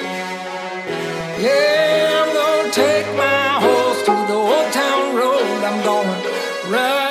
Yeah, I'm gonna take my horse to the old town road. I'm gonna ride.